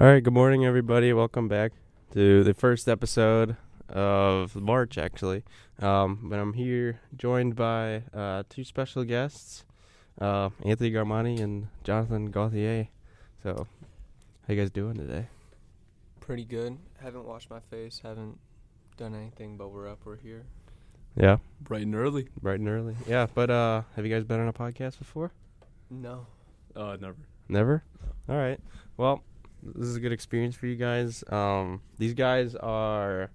All right, good morning, everybody. Welcome back to the first episode of March, actually. Um, but I'm here joined by uh, two special guests, uh, Anthony Garmani and Jonathan Gauthier. So, how you guys doing today? Pretty good. Haven't washed my face. Haven't done anything, but we're up. We're here. Yeah, Bright and early. bright and early. Yeah, but uh, have you guys been on a podcast before? No. Uh, never. Never. All right. Well, this is a good experience for you guys. Um, these guys are,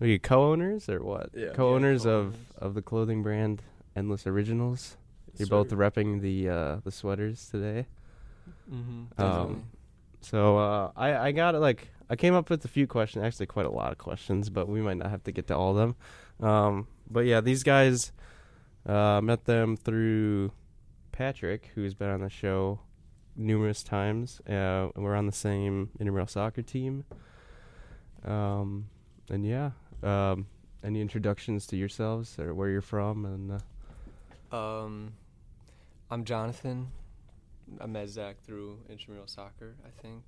are you co-owners or what? Yeah. Co-owners Yeah, of co-owners. of the clothing brand Endless Originals. You're Yes, both repping the uh, the sweaters today. Mm-hmm. Um, So uh, I I got it. like I came up with a few questions, actually quite a lot of questions, but we might not have to get to all of them. Um, but yeah, these guys uh, met them through Patrick, who's been on the show numerous times. Uh, we're on the same intramural soccer team. Um, and yeah, um, any introductions to yourselves or where you're from and uh, Um, I'm Jonathan. I met Zach through intramural soccer. I think.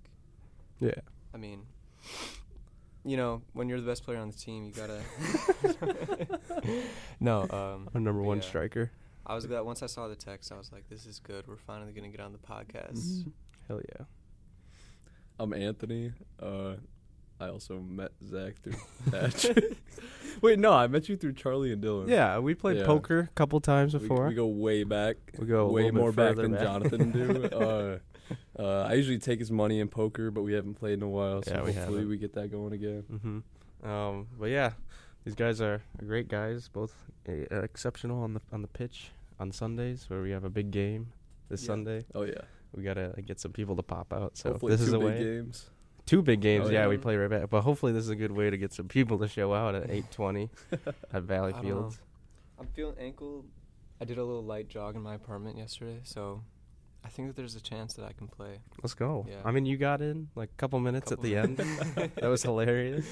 yeah. I mean, you know, when you're the best player on the team, you gotta. no. Um, Our number one yeah. striker. I was glad once I saw the text. I was like, "This is good. We're finally gonna get on the podcast." Mm-hmm. Hell yeah. I'm Anthony. Uh, I also met Zach through Patrick. Wait, no, I met you through Charlie and Dylan. Yeah, we played Yeah. poker a couple times We, before. we go way back. We go a way little bit more back further than back. Jonathan do. Uh, uh, I usually take his money in poker, but we haven't played in a while, so Yeah, we hopefully haven't. we get that going again. hmm Um, but yeah, these guys are, are great guys, both uh, exceptional on the on the pitch on Sundays where we have a big game this Yeah. Sunday. Oh yeah, We gotta get some people to pop out. So hopefully this two is a big way. games. Two big games, Oh, yeah. yeah. We play right back, but hopefully this is a good way to get some people to show out at eight twenty at Valley I Fields. I'm feeling ankle. I did a little light jog in my apartment yesterday, so I think that there's a chance that I can play. Let's go. Yeah. I mean, you got in like a couple minutes Couple at the end. that was hilarious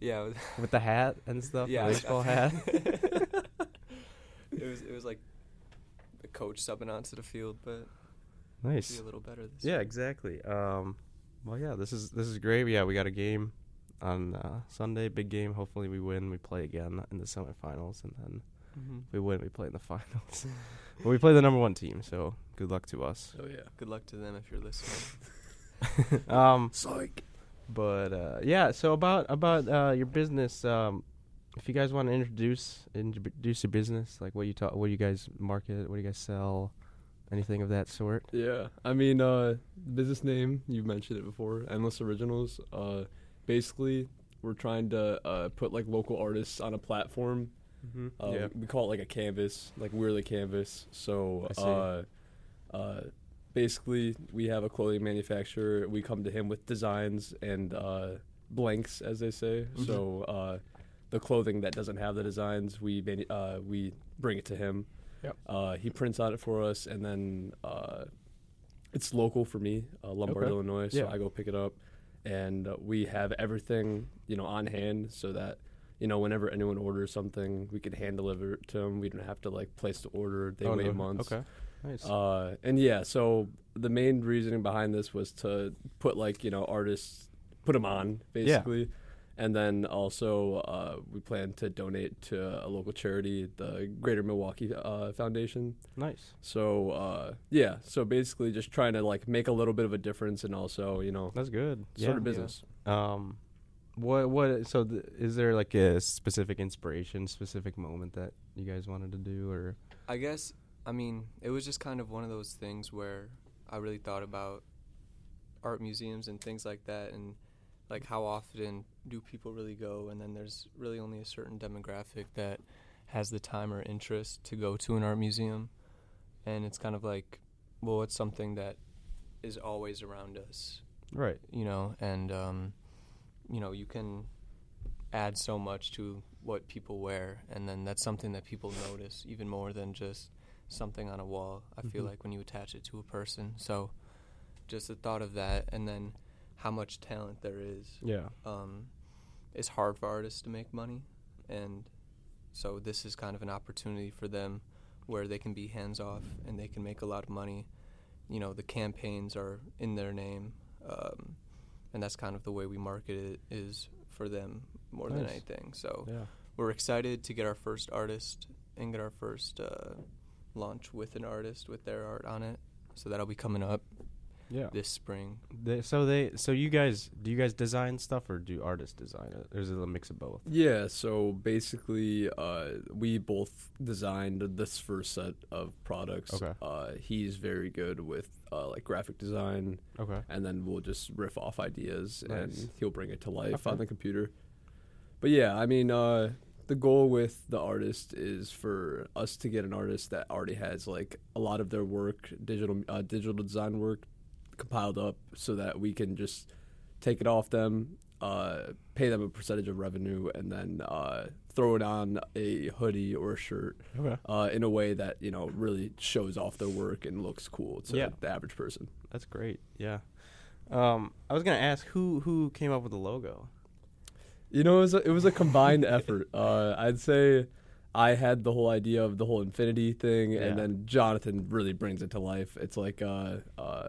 Yeah, was- with the hat and stuff. yeah, baseball hat. it was it was like the coach subbing onto the field, but nice. be a little better this Yeah, year. exactly. Um, well, yeah, this is this is great. Yeah, we got a game on uh, Sunday, big game. Hopefully, we win. We play again in the semifinals, and then Mhm. we win. We play in the finals. but we play the number one team, so good luck to us. Oh yeah. Good luck to them if you're listening. um, Psych. But uh, yeah, so about about uh, your business. Um, if you guys want to introduce introduce your business, like what you talk, what you guys market, what do you guys sell, anything of that sort. Yeah, I mean, uh, business name you mentioned it before, Endless Originals. Uh, basically, we're trying to uh, put like local artists on a platform. Mm-hmm. Uh, yeah. we call it like a canvas, like we're the canvas. So, I see. uh, uh, basically, we have a clothing manufacturer. We come to him with designs and uh, blanks, as they say. Mhm. So, uh, the clothing that doesn't have the designs, we manu- uh, we bring it to him. Yep. Uh, he prints out it for us, and then uh, it's local for me, uh, Lombard, Okay. Illinois. So Yeah. I go pick it up, and uh, we have everything you know on hand, so that you know whenever anyone orders something, we can hand deliver it to them. We don't have to like place the order; they Oh, wait no. months. Okay. Nice. Uh, and yeah, so the main reasoning behind this was to put like you know artists, put them on basically, and then also uh, we plan to donate to a local charity, the Greater Milwaukee uh, Foundation. nice. So uh, yeah, so basically just trying to like make a little bit of a difference and also you know That's good. sort yeah. of business. Um, what what? So th- is there like a specific inspiration, specific moment that you guys wanted to do, or I guess I mean it was just kind of one of those things where I really thought about art museums and things like that, and like how often do people really go, and then there's really only a certain demographic that has the time or interest to go to an art museum, and it's kind of like, well, it's something that is always around us, right? you know, and um, you know you can add so much to what people wear, and then that's something that people notice even more than just something on a wall. I feel Mhm. like when you attach it to a person, so just the thought of that, and then how much talent there is. Yeah. Um, it's hard for artists to make money, and so this is kind of an opportunity for them where they can be hands off and they can make a lot of money. You know, the campaigns are in their name. Um, and that's kind of the way we market it is for them more than anything. So Yeah. we're excited to get our first artist and get our first uh, launch with an artist with their art on it. So that'll be coming up Yeah. this spring. They, so they so you guys do you guys design stuff or do artists design it? Or is it a mix of both? Yeah, so basically, uh, we both designed this first set of products. Okay. Uh, he's very good with uh, like graphic design, Okay. and then we'll just riff off ideas, Nice. and he'll bring it to life Okay. on the computer. But yeah, I mean, uh, the goal with the artist is for us to get an artist that already has like a lot of their work, digital uh, digital design work, compiled up, so that we can just take it off them, uh, pay them a percentage of revenue, and then uh, throw it on a hoodie or a shirt Okay. uh, in a way that you know really shows off their work and looks cool to Yeah. the average person. That's great. Yeah. Um, I was gonna ask who who came up with the logo. You know, it was a, it was a combined effort. Uh, I'd say I had the whole idea of the whole infinity thing, Yeah. and then Jonathan really brings it to life. It's like uh, uh,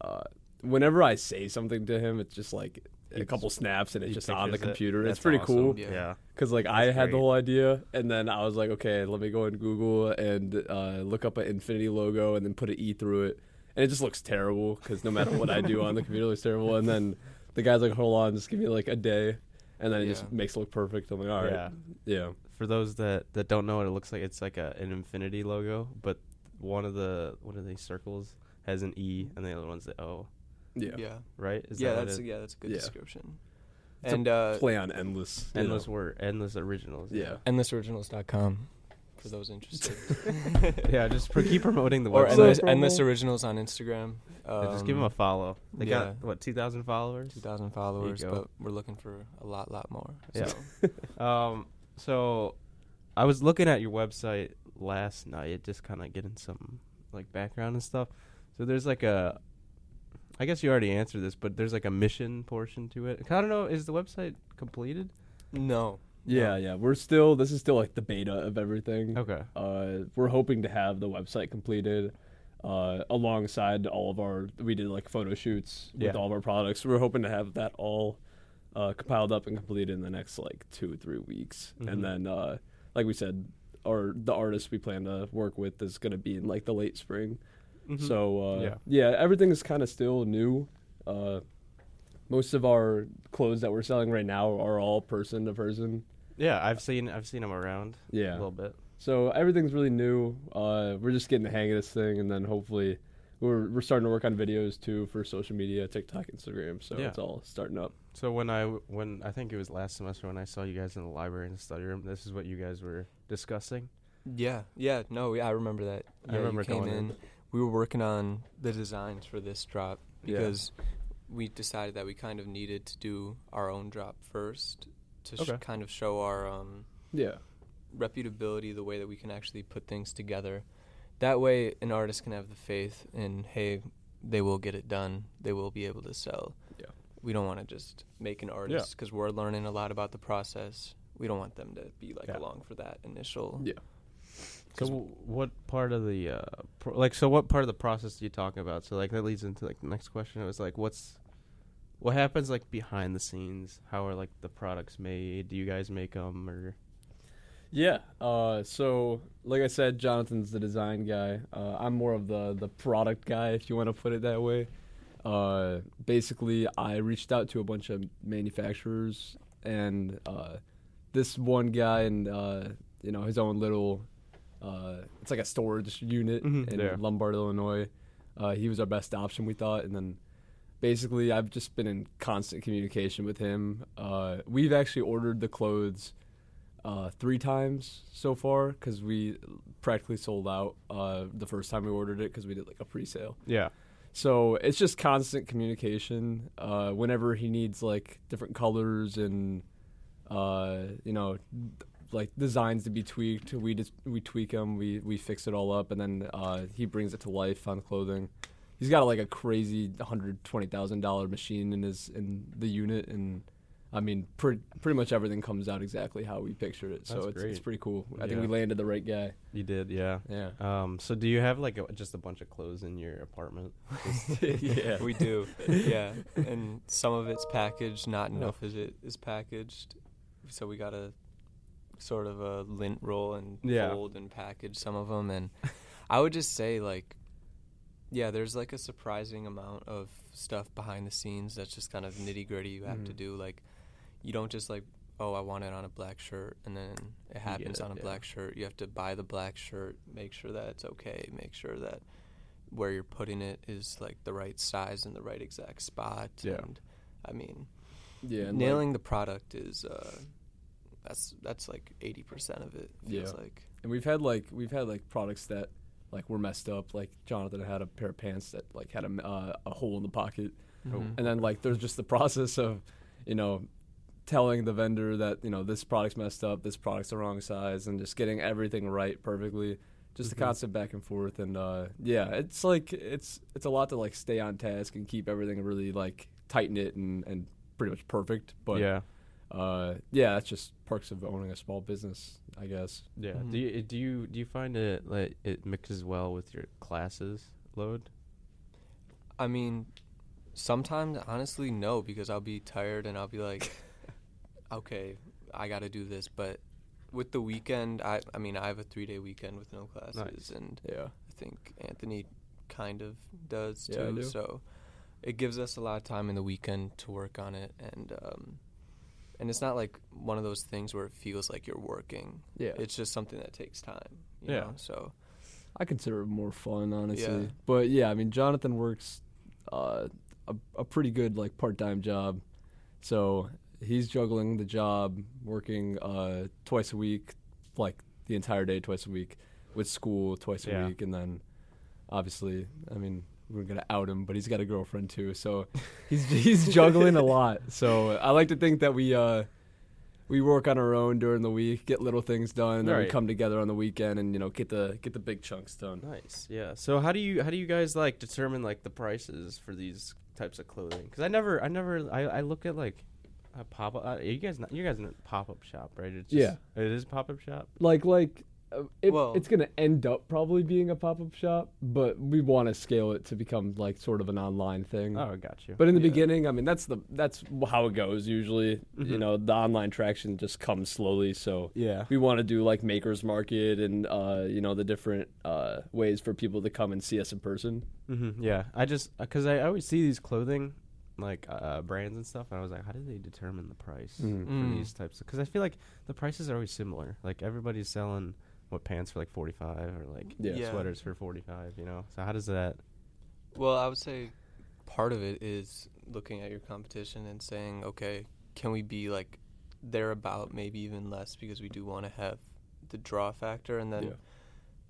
uh, whenever I say something to him, it's just like a couple snaps and it's just on the pictures it. computer. It's pretty awesome. cool Yeah. Yeah. because like I That's had the whole idea, and then I was like, okay, let me go in Google and uh, look up an infinity logo, and then put an E through it, and it just looks terrible because no matter what I do on the computer, it looks terrible. And then the guy's like, hold on, just give me like a day, and then it Yeah. just makes it look perfect. I'm like, all right, Yeah. yeah, For those that that don't know what it looks like, it's like a, an infinity logo, but one of the one of these circles has an E and the other one's the O. yeah, Yeah. Right? Is yeah, that that's it- yeah, that's a good Yeah. description. It's a and uh, play on endless, endless know. word, endless originals. Yeah. endlessoriginals.com for those interested. yeah. Just pro- keep promoting the or endless, endless originals on Instagram. Um, Yeah, just give them a follow. They yeah. got what two thousand followers. 2,000 followers, but we're looking for a lot, lot more. Yeah. So. Um, so I was looking at your website last night, just kind of getting some like background and stuff. So there's like a, I guess you already answered this, but there's like a mission portion to it. I don't know. Is the website completed? no. Yeah, yeah. We're still. This is still like the beta of everything. Okay. Uh, we're hoping to have the website completed uh, alongside all of our. We did like photo shoots with Yeah. all of our products. We're hoping to have that all uh, compiled up and completed in the next like two or three weeks. Mhm. And then, uh, like we said, our the artist we plan to work with is going to be in like the late spring. Mhm. So uh, Yeah. yeah. everything is kind of still new. Uh, most of our clothes that we're selling right now are all person to person. yeah, I've seen I've seen them around Yeah. a little bit. So everything's really new. Uh, we're just getting the hang of this thing, and then hopefully, we're we're starting to work on videos too for social media, TikTok, Instagram. So Yeah. it's all starting up. So when I w- when I think it was last semester when I saw you guys in the library in the study room, this is what you guys were discussing. Yeah, yeah, no, yeah, I remember that. I Yeah, you remember came going in. in. We were working on the designs for this drop Yeah. because we decided that we kind of needed to do our own drop first to sh- kind of show our um, Yeah, reputability, the way that we can actually put things together. That way, an artist can have the faith in, hey, they will get it done. They will be able to sell. Yeah. We don't want to just make an artist because we're learning a lot about the process. We don't want them to be like Yeah. along for that initial. yeah. So w- what part of the uh, pro- like so what part of the process are you talking about? So like that leads into like the next question. It was like what's what happens like behind the scenes? How are like the products made? Do you guys make them or Yeah. Uh, so, like I said, Jonathan's the design guy. Uh, I'm more of the the product guy, if you want to put it that way. Uh, basically, I reached out to a bunch of manufacturers, and uh, this one guy, and uh, you know, his own little, uh, it's like a storage unit Mhm, in yeah. Lombard, Illinois. Uh, he was our best option, we thought, and then basically, I've just been in constant communication with him. Uh, we've actually ordered the clothes uh, three times so far because we practically sold out uh, the first time we ordered it because we did like a pre-sale. yeah So it's just constant communication. Uh, whenever he needs like different colors and uh, you know like designs to be tweaked, we just we tweak them, we we fix it all up, and then uh, he brings it to life on clothing. He's got like a crazy hundred twenty thousand dollar machine in his in the unit, and I mean, pretty pretty much everything comes out exactly how we pictured it. So it's it's pretty cool. I think we landed the right guy. You did, yeah. Yeah. Um, so do you have like a, just a bunch of clothes in your apartment? yeah. We do, yeah. And some of it's packaged, not enough of it is packaged. So we got to sort of a lint roll and Yeah. fold and package some of them. And I would just say, like, yeah, there's like a surprising amount of stuff behind the scenes that's just kind of nitty gritty you have to Mhm. do. Like, you don't just like, oh, I want it on a black shirt, and then it happens it, on a yeah. black shirt. You have to buy the black shirt, make sure that it's okay, make sure that where you're putting it is like the right size and the right exact spot. Yeah. And I mean, Yeah. and, like, nailing the product is uh, that's that's like eighty percent of it. Feels Yeah. like And we've had like we've had like products that like were messed up. Like Jonathan had a pair of pants that like had a uh, a hole in the pocket, Mhm. and then like there's just the process of, you know, telling the vendor that you know this product's messed up, this product's the wrong size, and just getting everything right perfectly. Just Mhm. the constant back and forth, and uh, yeah, it's like it's it's a lot to like stay on task and keep everything really like tight knit and and pretty much perfect. But yeah, uh, yeah, that's just perks of owning a small business, I guess. yeah. Mhm. Do you do you do you find it like it mixes well with your classes load? I mean, sometimes honestly no, because I'll be tired and I'll be like, okay, I got to do this. But with the weekend, I I mean I have a three day weekend with no classes, Nice. and Yeah. I think Anthony kind of does Yeah, too. do. So it gives us a lot of time in the weekend to work on it, and um, and it's not like one of those things where it feels like you're working. Yeah. It's just something that takes time. You Yeah. Know? So I consider it more fun, honestly. Yeah. But yeah, I mean, Jonathan works uh, a, a pretty good like part-time job, so he's juggling the job, working uh, twice a week, like the entire day, twice a week, with school twice Yeah. a week, and then obviously, I mean, we're gonna out him, but he's got a girlfriend too, so he's he's juggling a lot. So I like to think that we. Uh, we work on our own during the week, get little things done, and then we come together on the weekend and you know get the get the big chunks done. Nice. Yeah. So how do you how do you guys like determine like the prices for these types of clothing? Because I never I never I, I look at like a pop up. Uh, you guys not, you guys in a pop up shop, right? It's Yeah. It is pop up shop. Like like uh, it, Well- it's gonna end up probably being a pop up shop, but we want to scale it to become like sort of an online thing. Oh, got you. But in the Yeah. beginning, I mean, that's the that's how it goes usually. You Mhm. know, the online traction just comes slowly. So yeah. we want to do like makers market and uh, you know the different uh, ways for people to come and see us in person. Mm-hmm. Yeah. I just because I always see these clothing like uh, brands and stuff, and I was like, how do they determine the price Mhm. for Mm. these types? Because I feel like the prices are always similar. Like everybody's selling what pants for like forty five or like Yeah. Yeah. sweaters for forty five. You know. So how does that? Well, I would say part of it is looking at your competition and saying, okay, can we be like thereabout, maybe even less, because we do want to have the draw factor. And then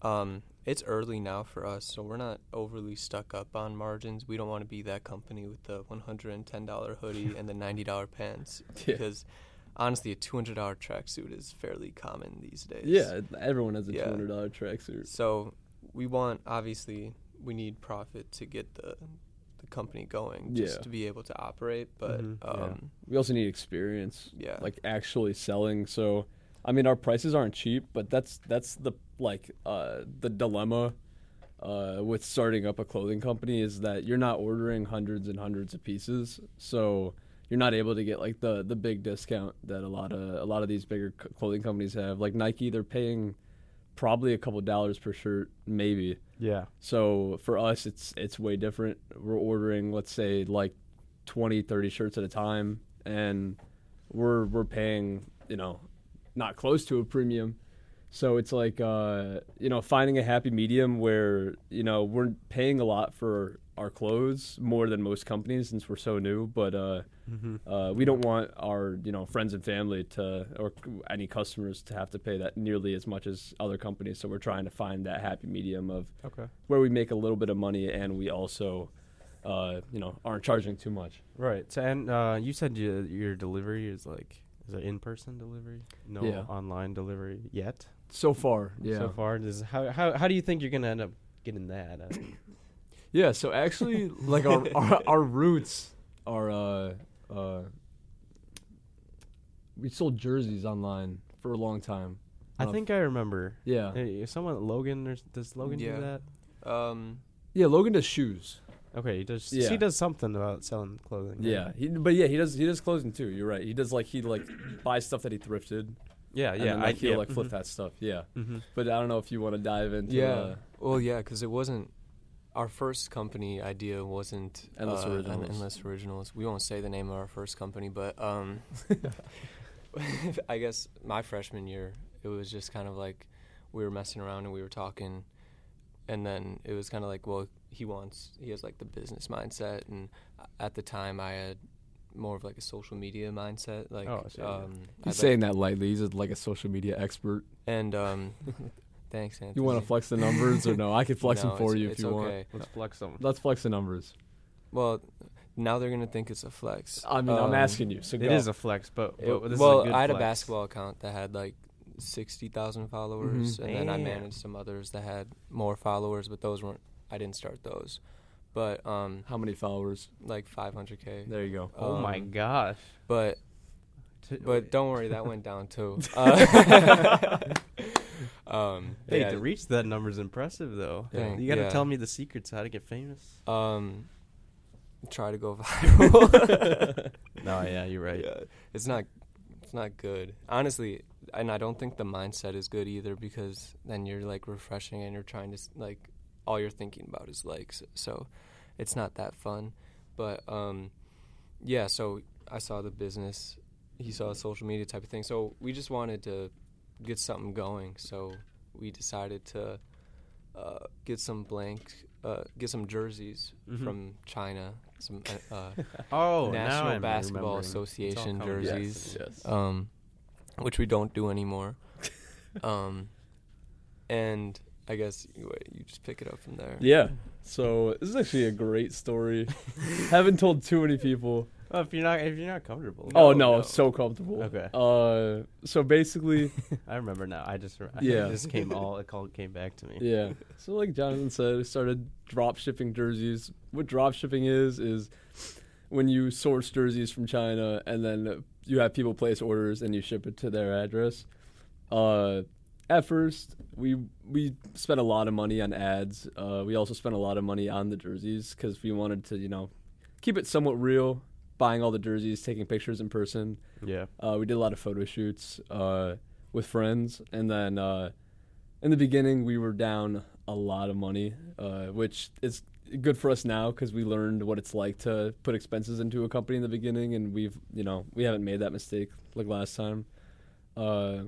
um, it's early now for us, so we're not overly stuck up on margins. We don't want to be that company with the $110 hoodie and the $90 pants, Yeah. because honestly, a $200 tracksuit is fairly common these days. Yeah, everyone has a Yeah. two hundred dollar tracksuit. So we want obviously we need profit to get the the company going, just Yeah. to be able to operate. But Mhm, yeah. um, We also need experience. yeah, like actually selling. So, I mean, our prices aren't cheap, but that's that's the like uh, the dilemma uh, with starting up a clothing company is that you're not ordering hundreds and hundreds of pieces, so you're not able to get like the the big discount that a lot of a lot of these bigger clothing companies have. Like Nike, they're paying probably a couple dollars per shirt, maybe. Yeah. So for us, it's it's way different. We're ordering, let's say, like 20, 30 shirts at a time, and we're we're paying, you know, not close to a premium. So it's like, uh, you know, finding a happy medium where you know we're paying a lot for our clothes more than most companies since we're so new, but uh, Mm-hmm. uh, we don't want our you know friends and family to or any customers to have to pay that nearly as much as other companies. So we're trying to find that happy medium of Okay. where we make a little bit of money and we also, uh, you know, aren't charging too much. Right. So, and uh, you said you, your delivery is like is it in person delivery? No Yeah. online delivery yet. So far, yeah. So far, does how how how do you think you're gonna end up getting that? Uh, Yeah. So actually, like our, our our roots are uh uh we sold jerseys online for a long time. I Uh, think I remember. Yeah, Hey, someone Logan or does Logan Yeah. do that? Um, yeah. Logan does shoes. Okay, he does. Yeah. He does something about selling clothing. right? Yeah, he, but yeah, he does he does clothing too. You're right. He does like he like buys stuff that he thrifted. yeah, and yeah. then, I like, he'll yeah. like flip that stuff. Yeah, hmm but I don't know if you want to dive into. yeah. uh, well, yeah, because it wasn't our first company idea wasn't Endless uh, Originals. Endless Originals. We won't say the name of our first company, but um, I guess my freshman year, it was just kind of like we were messing around and we were talking, and then it was kind of like, well, he wants, he has like the business mindset, and at the time I had more of like a social media mindset, like Oh, same, yeah. um, He's I'd like- saying that lightly. He's a, like a social media expert. and um, thanks, Anthony. You want to flex the numbers or no? I could flex No, them for you if it's you want. Let's flex them. Let's flex the numbers. Well, now they're gonna think it's a flex. I mean, I'm Um, asking you. So It go. is a flex, but, it- but this is well, a good I had a basketball account that had like sixty thousand followers, Mhm. and then I managed some others that had more followers, but those weren't. I didn't start those, but um, How many followers? like five hundred k. There you go. Oh my Um, gosh. But but don't worry, that went down too. Uh, um, Hey, yeah, to reach that number is impressive, though. Thank- you got to yeah. tell me the secrets how to get famous. um, try to go viral. No, yeah, you're right. Yeah, it's not it's not good. Honestly, and I don't think the mindset is good either because then you're like refreshing and you're trying to like all you're thinking about is likes. So it's not that fun. But um yeah, so I saw the business, he saw a social media type of thing. So we just wanted to get something going. So we decided to uh, get some blank uh, get some jerseys Mhm. from China, some uh, uh, Oh, National Basketball remembering. It's all Association jerseys, Yes. yes. um, which we don't do anymore. um, and I guess you, you just pick it up from there. yeah. So this is actually a great story. Haven't told too many people. Well, if you're not if you're not comfortable. oh No, no, no. so comfortable. Okay. Uh, so basically, I remember now. I just re- Yeah. it just came all it called came back to me. yeah. So like Jonathan said, I started drop shipping jerseys. What drop shipping is is when you source jerseys from China and then you have people place orders and you ship it to their address. Uh, at first, we we spent a lot of money on ads. Uh, we also spent a lot of money on the jerseys because we wanted to, you know, keep it somewhat real. Buying all the jerseys, taking pictures in person. Yeah. Uh, we did a lot of photo shoots uh, with friends, and then uh, in the beginning we were down a lot of money, uh, which is good for us now because we learned what it's like to put expenses into a company in the beginning, and we've you know we haven't made that mistake like last time. Uh,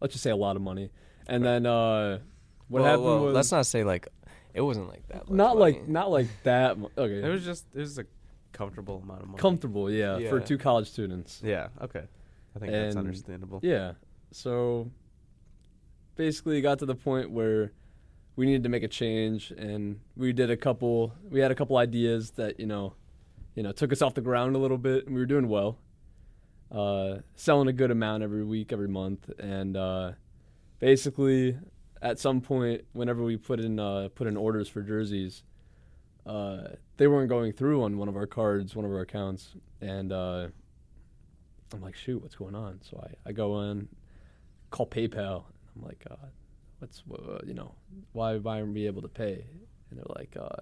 let's just say a lot of money, and then uh, what Well, happened well, was let's not say like it wasn't like that. much not like money. not like that. mu- Okay, It was just it was a comfortable amount of money. comfortable, yeah, for Yeah. two college students. Yeah. Okay. I think that's And- understandable. Yeah. So basically, it got to the point where we needed to make a change, and we did a couple. We had a couple ideas that you know, you know, took us off the ground a little bit, and we were doing well, uh, selling a good amount every week, every month, and uh, basically, at some point, whenever we put in uh, put in orders for jerseys. Uh, they weren't going through on one of our cards, one of our accounts, and uh, I'm like, shoot, what's going on? So I, I go in, call PayPal. I'm like, uh, what's uh, you know, why why aren't we able to pay? And they're like, uh,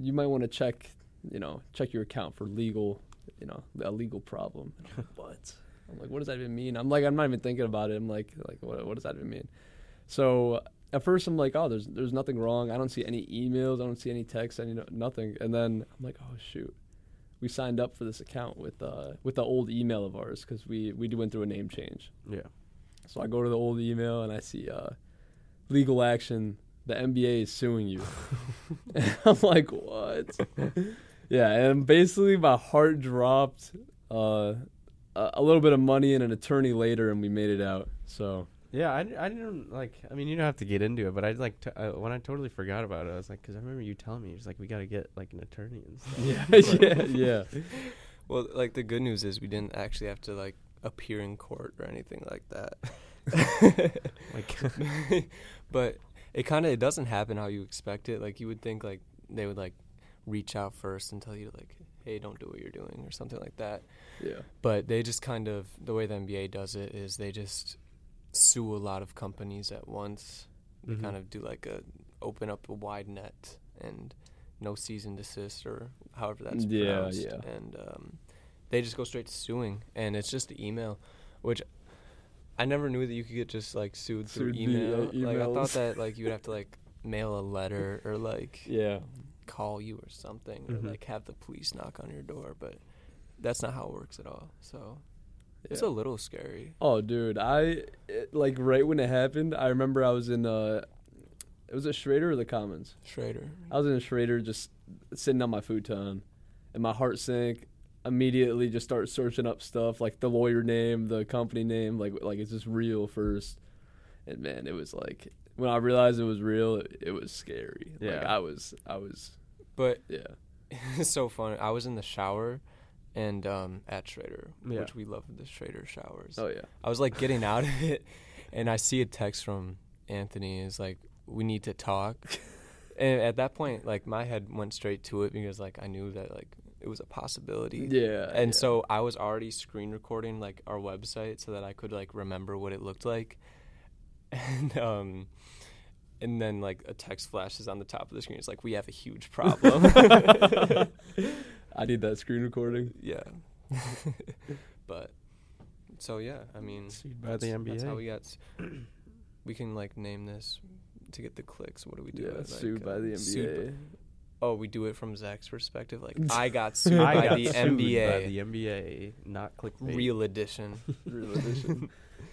you might want to check, you know, check your account for legal, you know, a legal problem. Like, what? I'm like, what does that even mean? I'm like, I'm not even thinking about it. I'm like, like, what, what does that even mean? So at first I'm like, oh, there's there's nothing wrong. I don't see any emails. I don't see any texts. Any no- nothing. And then I'm like, oh shoot we signed up for this account with uh, with the old email of ours because we we went through a name change. Yeah. So I go to the old email and I see uh, legal action. The NBA is suing you. and I'm like, what? yeah, and basically my heart dropped. Uh, a, a little bit of money and an attorney later, and we made it out. So Yeah, I, I didn't like. I mean, you don't have to get into it, but I like t- uh, when I totally forgot about it. I was like, because I remember you telling me, you're just like, we got to get like an attorney and stuff. yeah, yeah, yeah. Well, like the good news is we didn't actually have to like appear in court or anything like that. Like, but it kind of it doesn't happen how you expect it. Like you would think like they would like reach out first and tell you like, hey, don't do what you're doing or something like that. Yeah. But they just kind of the way the NBA does it is they just sue a lot of companies at once. They Mhm. kind of do like a open up a wide net and no season desist or however that's Yeah, pronounced. yeah. And um, they just go straight to suing, and it's just the email, which I never knew that you could get just like sued through email. Like I thought that like you would have to like mail a letter or like Yeah. Call you or something Mhm. or like have the police knock on your door, but that's not how it works at all. So it's a little scary. Oh, dude, I it, like right when it happened. I remember I was in uh, it was a Schroeder or the Commons. Schroeder. I was in a Schroeder just sitting on my futon, and my heart sank. Immediately, just start searching up stuff like the lawyer name, the company name, like like is this real first? And man, it was like when I realized it was real, it, it was scary. Like Yeah. I was, I was, But yeah. it's so funny. I was in the shower and um at Schroeder, Yeah. which we love the Schroeder showers. Oh yeah. I was like getting out of it, and I see a text from Anthony. Is like, we need to talk. and at that point, like my head went straight to it because like I knew that like it was a possibility. Yeah. And yeah. so I was already screen recording like our website so that I could like remember what it looked like. And um and then like a text flashes on the top of the screen. It's like we have a huge problem. I need that screen recording. yeah. but so yeah, I mean Sued by the that's- That's how we got. s- we can like name this to get the clicks. What do we do? Yeah, it? sued Like, by uh, the sued NBA. by- oh, we do it from Zach's perspective. Like I got sued I by got the sued NBA, by the NBA, not clickbait. real edition. Real edition.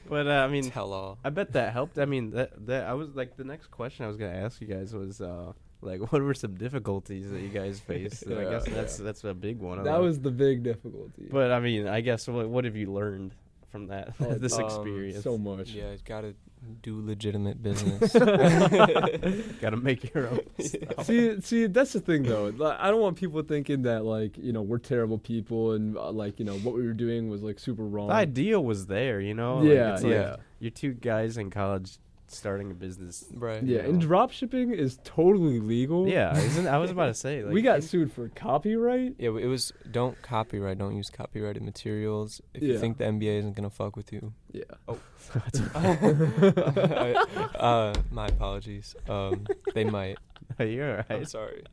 But uh, I mean, Tell all. I bet that helped. I mean, that that I was like the next question I was gonna ask you guys was uh like what were some difficulties that you guys faced? And I guess that's yeah. that's a big one. of that them. was the big difficulty. But I mean, I guess what what have you learned from that Oh, this um, experience? so much. Yeah, gotta do legitimate business. Got to make your own. stuff. see, see, that's the thing though. I don't want people thinking that like you know we're terrible people and uh, like you know what we were doing was like super wrong. The idea was there, you know. Like, yeah, like yeah, You're two guys in college starting a business. right. yeah. you And know. drop shipping is totally legal. Yeah, isn't I was about to say like we got sued for copyright. Yeah, it was don't copyright. Don't use copyrighted materials. If you think the NBA isn't gonna fuck with you, Yeah. Oh, uh, my apologies. Um, they might. You're all I'm right. sorry.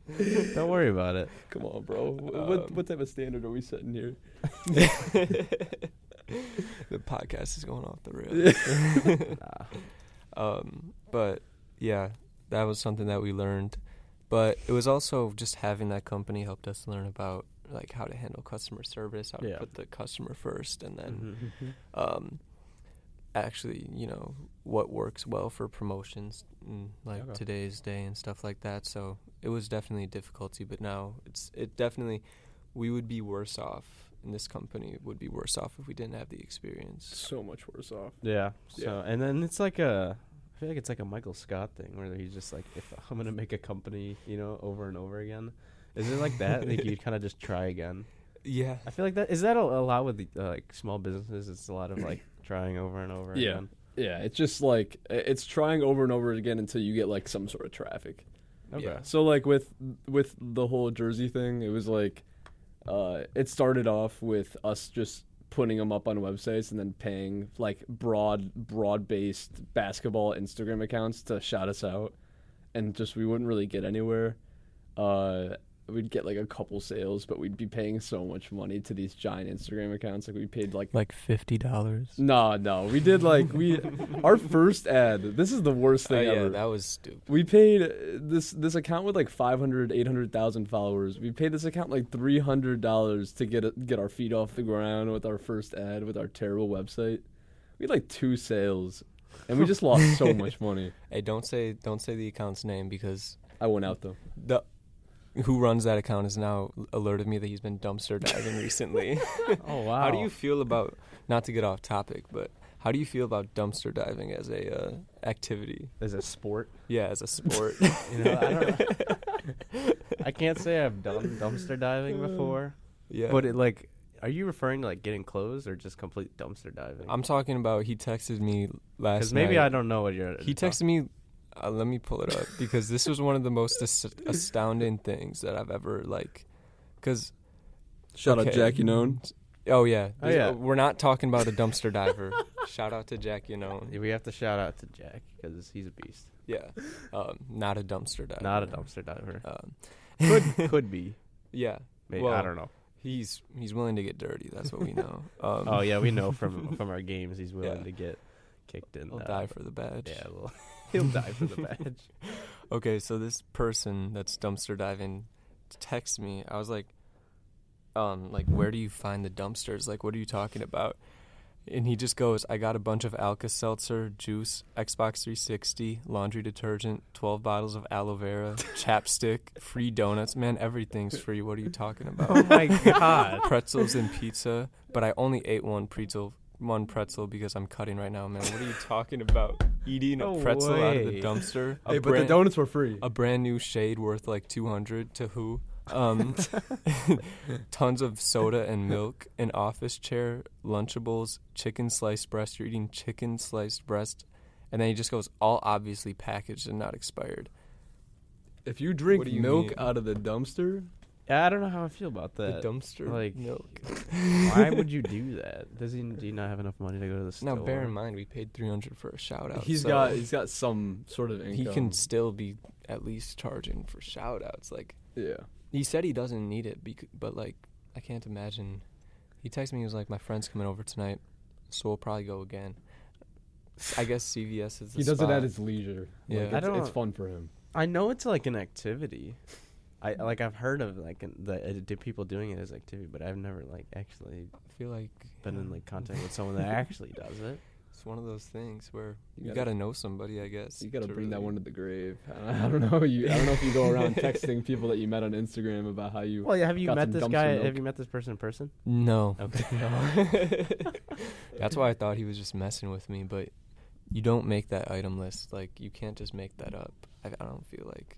Don't worry about it. Come on, bro. Wh- Um, what what type of standard are we setting here? the podcast is going off the rails. Nah. Um, but yeah, that was something that we learned. But it was also just having that company helped us learn about like how to handle customer service, how Yeah. to put the customer first, and then Mhm. um, actually, you know, what works well for promotions in like Okay. today's day and stuff like that. So it was definitely a difficulty, but now it's it definitely we would be worse off in this company would be worse off if we didn't have the experience. So much worse off. Yeah. Yeah. So and then it's like a I feel like it's like a Michael Scott thing where he's just like if I'm gonna make a company, you know, over and over again. Is it like that? like you kind of just try again. Yeah. I feel like that is that a, a lot with the, uh, like small businesses. It's a lot of like trying over and over Yeah. again. Yeah, it's just like it's trying over and over again until you get like some sort of traffic. Okay. Yeah. So like with with the whole Jersey thing, it was like uh, it started off with us just putting them up on websites and then paying like broad broad based basketball Instagram accounts to shout us out, and just we wouldn't really get anywhere. Uh, we'd get like a couple sales, but we'd be paying so much money to these giant Instagram accounts. Like we paid like Like fifty dollars. no, no, we did like we our first ad. This is the worst Oh thing yeah, ever. that was stupid. We paid uh, this this account with like 500, 800,000 followers. We paid this account like three hundred dollars to get it, get our feet off the ground with our first ad with our terrible website. We had like two sales, and we just lost so much money. Hey, don't say don't say the account's name because I went out though. the who runs that account has now alerted me that he's been dumpster diving recently. Oh wow. How do you feel about not to get off topic, but how do you feel about dumpster diving as a uh, activity? as a sport? Yeah, as a sport. You know, I don't. I can't say I've done dumpster diving before, yeah, but it like. Are you referring to like getting clothes or just complete dumpster diving? I'm talking about. He texted me last. Because maybe night. I don't know what you're. He texted me. Uh, let me pull it up because this was one of the most as- astounding things that I've ever like. Because Shout out Okay. Jack, you know. oh yeah, Oh, yeah. we're not talking about a dumpster diver. Shout out to Jack, you know. We have to shout out to Jack because he's a beast. Yeah, um, not a dumpster diver. Not a dumpster diver. Um, Could could be. yeah, Maybe Well, I don't know. he's he's willing to get dirty. That's what we know. Um, Oh yeah, we know from from our games he's willing Yeah. to get kicked in. he'll die for the badge. Yeah, he'll, he'll die for the badge. Okay, so this person that's dumpster diving texts me. I was like, um, like, where do you find the dumpsters? Like, what are you talking about? And he just goes, I got a bunch of Alka Seltzer, juice, Xbox 360, laundry detergent, 12 bottles of aloe vera, chapstick, free donuts. Man, everything's free. What are you talking about? Oh my god. Pretzels and pizza, but I only ate one pretzel, one pretzel because I'm cutting right now, man. What are you talking about? Eating No a pretzel out of the way. dumpster? Hey, but the donuts were free. a brand new shade worth like 200 to who um tons of soda and milk an office chair lunchables chicken sliced breast you're eating chicken sliced breast and then he just goes all obviously packaged and not expired If you drink you milk mean? out of the dumpster, I don't know how I feel about that. the dumpster like- milk Why would you do that? Does he do you not have enough money to go to the store? now bear in mind we paid 300 for a shout out he's so got he's got some sort of income. he can still be at least charging for shout outs like yeah. He said he doesn't need it, bec- but like I can't imagine. He texted me. He was like, "My friend's coming over tonight, so we'll probably go again." I guess CVS is. The He does it at his leisure. Yeah. Like, it's, it's don't- fun for him. I know it's like an activity. I like I've heard of like the uh, the people doing it as activity, but I've never like actually I feel like been in like contact with someone that actually does it. it's one of those things where you, You gotta, gotta- know somebody. I guess You got to to bring that one to the grave. I don't know. You, I don't know if you go around texting people that you met on Instagram about how you. Well, yeah, have you got met this guy? Have you met this person in person? No. Okay. No. That's why I thought he was just messing with me, but you don't make that item list. Like you can't just make that up. I, I don't feel like.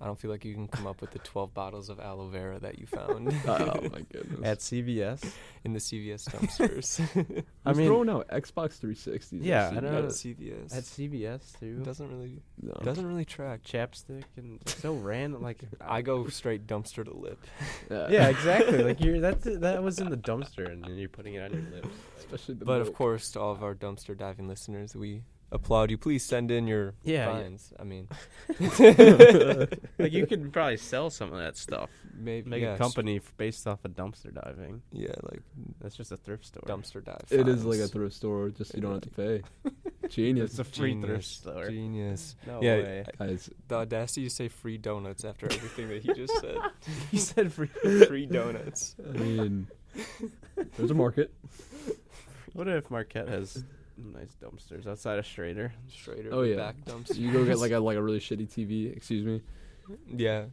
I don't feel like you can come up with the 12 bottles of aloe vera that you found oh my goodness. At CVS. in the CVS dumpsters. I mean- throwing out Xbox 360s. at Yeah, I CVS? know. at CVS. At CVS too. doesn't really No. doesn't really track. Chapstick and so random. Like I go straight dumpster to lip. Yeah, exactly. Like you're that's that was in the dumpster, and then you're putting it on your lips. Especially the But of course, to all of our dumpster diving listeners, we applaud you. Please send in your Yeah, yeah. I mean, like you could probably sell some of that stuff. maybe Make yeah, a company f- based off of dumpster diving. Yeah, like That's just a thrift store. dumpster dive. It is like a thrift store, just you don't have to pay. Genius. It's a free thrift store. Genius. No Yeah, way. Guys, The audacity to say free donuts after everything that he just said. he said free. free donuts. I mean, there's a market. What if Marquette has nice dumpsters outside of Schroeder? Straight Oh, yeah. back dumpster. You go get like a like a really shitty TV. Excuse me. yeah.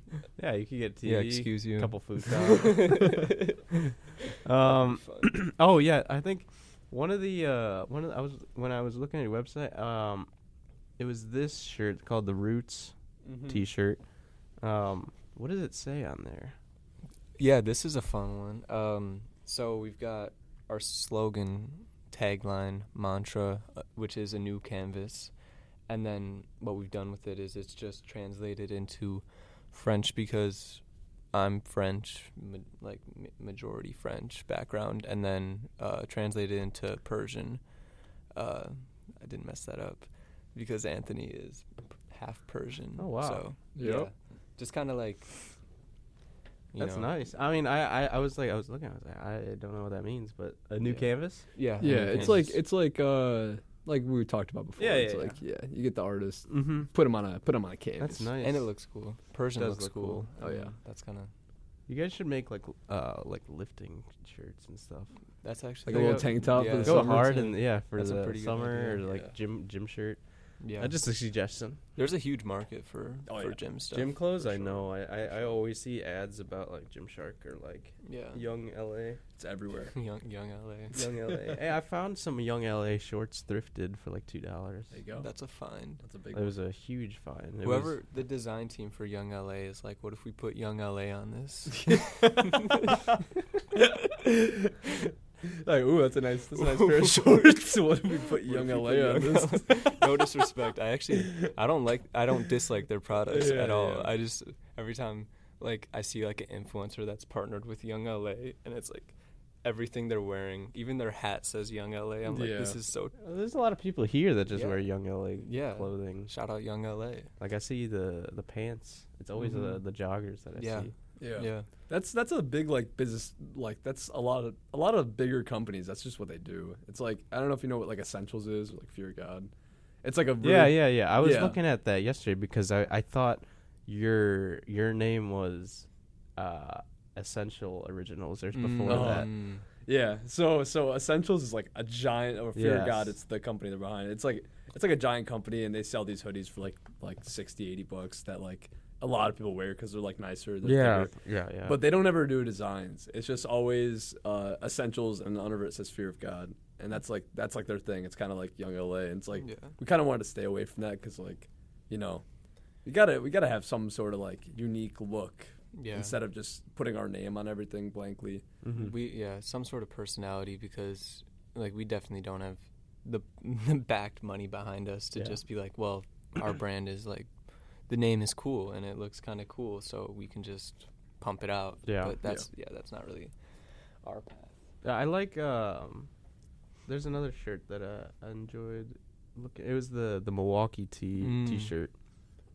Yeah, you could get TV. Yeah. Excuse you. a couple food costs. um. Fun. Oh yeah, I think one of the uh one of the, I was when I was looking at your website, um, it was this shirt called the Roots Mm-hmm. T-shirt. Um, what does it say on there? Yeah, this is a fun one. Um, so we've got our slogan, tagline, mantra, uh, which is a new canvas, and then what we've done with it is it's just translated into French because I'm French, ma- like ma- majority French background, and then uh, translated into Persian. Uh, I didn't mess that up because Anthony is p- half Persian. Oh, wow. So Yep. yeah, just kind of like. You That's know, nice. I mean, I, I I was like I was looking. I was like I don't know what that means, but a new Yeah. canvas. Yeah, Yeah, it's canvas. like it's like uh like we talked about before. Yeah, it's yeah, like yeah. you get the artist, Mm-hmm. put them on a put them on a canvas. That's nice. and it looks cool. Persian Does looks look cool. cool. Oh, yeah. that's kind of You guys should make like uh like lifting shirts and stuff. that's actually Like a little Go- tank top yeah, for the Go summer. hard and yeah for that's the summer or like Yeah. gym gym shirt. Yeah. Uh, just a suggestion. There's a huge market for Oh, for yeah. gym stuff. Gym clothes, for I know. I, I I always see ads about like Gymshark or like Yeah, Young LA. It's everywhere. young young LA. Young LA. hey, I found some Young LA shorts thrifted for like two dollars. There you go. That's a find. That's a big It was a huge find. It Whoever the design team for Young LA is like, what if we put Young LA on this? like, ooh, that's a nice, that's a nice pair of shorts. what if we put Young LA if we on put this? No disrespect. I actually I don't like I don't dislike their products Yeah, at all. yeah. I just every time like I see like an influencer that's partnered with Young LA and it's like everything they're wearing, even their hat says Young LA. I'm like this is so There's a lot of people here that just Yeah. wear Young LA Yeah. clothing. shout out Young LA. Like I see the the pants. It's always the Mhm. the joggers that I Yeah. see. Yeah. Yeah. That's that's a big like business like that's a lot of a lot of bigger companies. That's just what they do. It's like I don't know if you know what like Essentials is, or like Fear God. It's like a really, Yeah, yeah, yeah. I was Yeah. looking at that yesterday because I, I thought your your name was uh Essential Originals. There's before Oh. that. Mm. Yeah. So so Essentials is like a giant or Fear of God, it's the company they're behind. It's like it's like a giant company and they sell these hoodies for like like 60, 80 bucks that like a lot of people wear cuz they're like nicer, they're Yeah, thicker. yeah, yeah. But they don't ever do designs. It's just always uh, essentials, and under it says "Fear of God," and that's like that's like their thing. It's kind of like Young LA, and it's like yeah. we kind of wanted to stay away from that because like, you know, we gotta we gotta have some sort of like unique look Yeah. instead of just putting our name on everything blankly. Mhm. We yeah, some sort of personality because like we definitely don't have the, the backed money behind us to Yeah. just be like, well, our brand is like the name is cool and it looks kind of cool, so we can just pump it out. Yeah. but that's yeah, that's not really our path. Yeah, I like. Um, there's another shirt that uh, I enjoyed. Look, it was the the Milwaukee T Mm. T-shirt.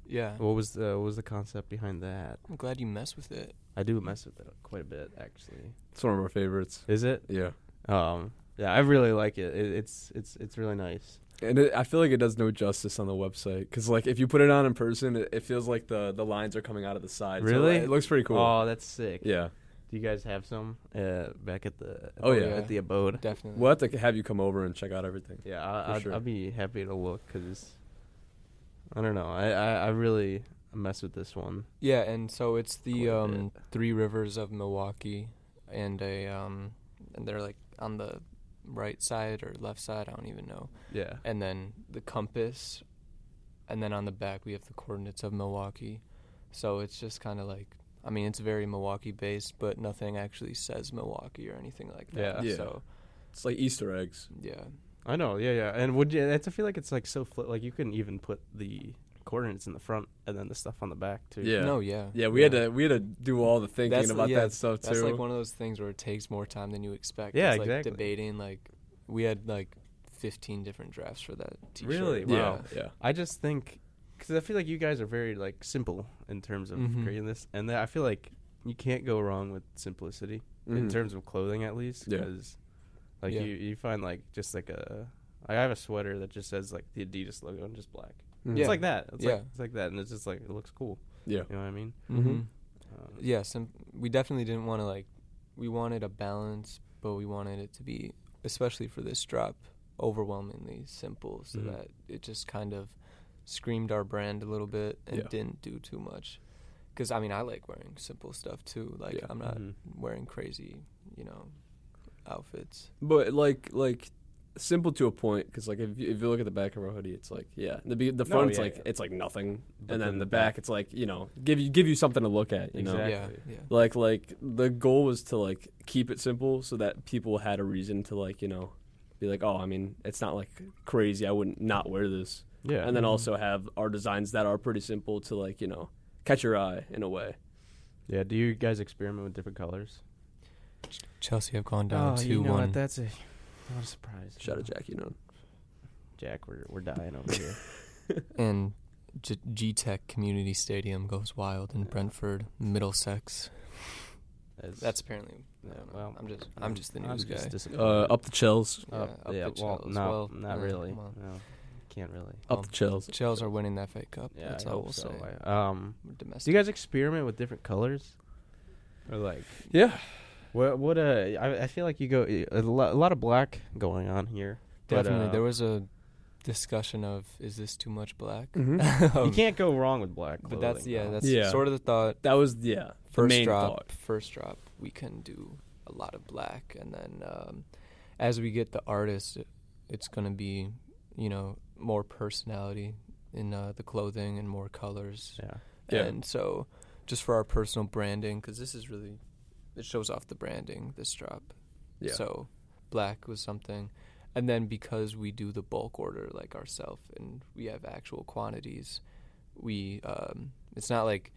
Yeah, What was the what was the concept behind that? I'm glad you mess with it. I do mess with it quite a bit, actually. It's one of our favorites. Is it? Yeah, Um, yeah, I really like it. it it's it's it's really nice. And it, I feel like it does no justice on the website because like if you put it on in person, it, it feels like the the lines are coming out of the side. So, Really? it looks pretty cool. Oh, that's sick. yeah, Do you guys have some uh, back at the? Oh, yeah. at the abode. Definitely. we'll have to have you come over and check out everything. Yeah, I, will I'd, sure. I'd be happy to look because I don't know. I, I, I really mess with this one. Yeah, and so it's the um, three rivers of Milwaukee, and a um, and they're like on the right side or left side. I don't even know. Yeah. and then the compass, and then on the back we have the coordinates of Milwaukee. So it's just kind of like, I mean, it's very Milwaukee based, but nothing actually says Milwaukee or anything like that. Yeah. Yeah. So It's like Easter eggs. yeah, I know. Yeah, yeah. And would you? It's, I feel like it's like so fli like you couldn't even put the coordinates in the front and then the stuff on the back too. Yeah. no, yeah, Yeah, we had to we had to do all the thinking That's- about yeah, that stuff too. That's like one of those things where it takes more time than you expect. Yeah, it's like exactly. Debating like we had like 15 different drafts for that T-shirt. Really? yeah, Wow. yeah. I just think because I feel like you guys are very like simple in terms of Mhm. creating this, and I feel like you can't go wrong with simplicity in Mhm. terms of clothing, at least. Yeah. Because like Yeah. you you find like just like a I have a sweater that just says like the Adidas logo and just black. Yeah. It's like that. It's Yeah. like it's like that, and it's just like it looks cool. yeah. You know what I mean? Mm-hmm. Mhm. Uh, yeah, sim- we definitely didn't want to like. We wanted a balance, but we wanted it to be, especially for this drop, overwhelmingly simple, so Mhm. that it just kind of screamed our brand a little bit and Yeah. didn't do too much. Because I mean, I like wearing simple stuff too. Like Yeah. I'm not Mhm. wearing crazy, you know, outfits. But like like simple to a point because like if you, if you look at the back of our hoodie, it's like yeah, the be- the No, front's yeah, like yeah. it's like nothing, But and then then the the back back- it's like you know give you give you something to look at. You know, Yeah, yeah. like like the goal was to like keep it simple so that people had a reason to like you know be like oh I mean it's not like crazy I wouldn't not wear this Yeah. and then Mhm. also have our designs that are pretty simple to like you know catch your eye in a way. yeah. Do you guys experiment with different colors? Chelsea have gone down oh, two you know one. what? That's a not a surprise. Shout out Jack, you know. Jack. We're we're dying over here. and G- Gtech Community Stadium goes wild in Brentford, Middlesex. That's, That's apparently. Yeah, well, I'm just. I'm just the I'm news just guy. Uh, up the chills, Yeah, Up- up yeah, the well, Chels. no, Well, not uh, really. well. No, can't really. up Well, the chills. Chels are winning that FA Cup. Yeah, That's I all we'll so. say. Um, We're do you guys experiment with different colors, or like Yeah, what? What? Uh, I, I feel like you go a lot, a lot of black going on here. but, Definitely. uh, there was a discussion of is this too much black? Mhm. You Um, can't go wrong with black. But that's clothing, yeah. though. That's Yeah. sort of the thought. that was yeah the First main drop. thought. First drop. We can do a lot of black, and then um, as we get the artist, it, it's gonna be you know more personality in uh, the clothing and more colors. yeah. Yeah. And so, just for our personal branding, because this is really, it shows off the branding, this drop. Yeah. So, black was something, and then because we do the bulk order like ourselves and we have actual quantities, we um, it's not like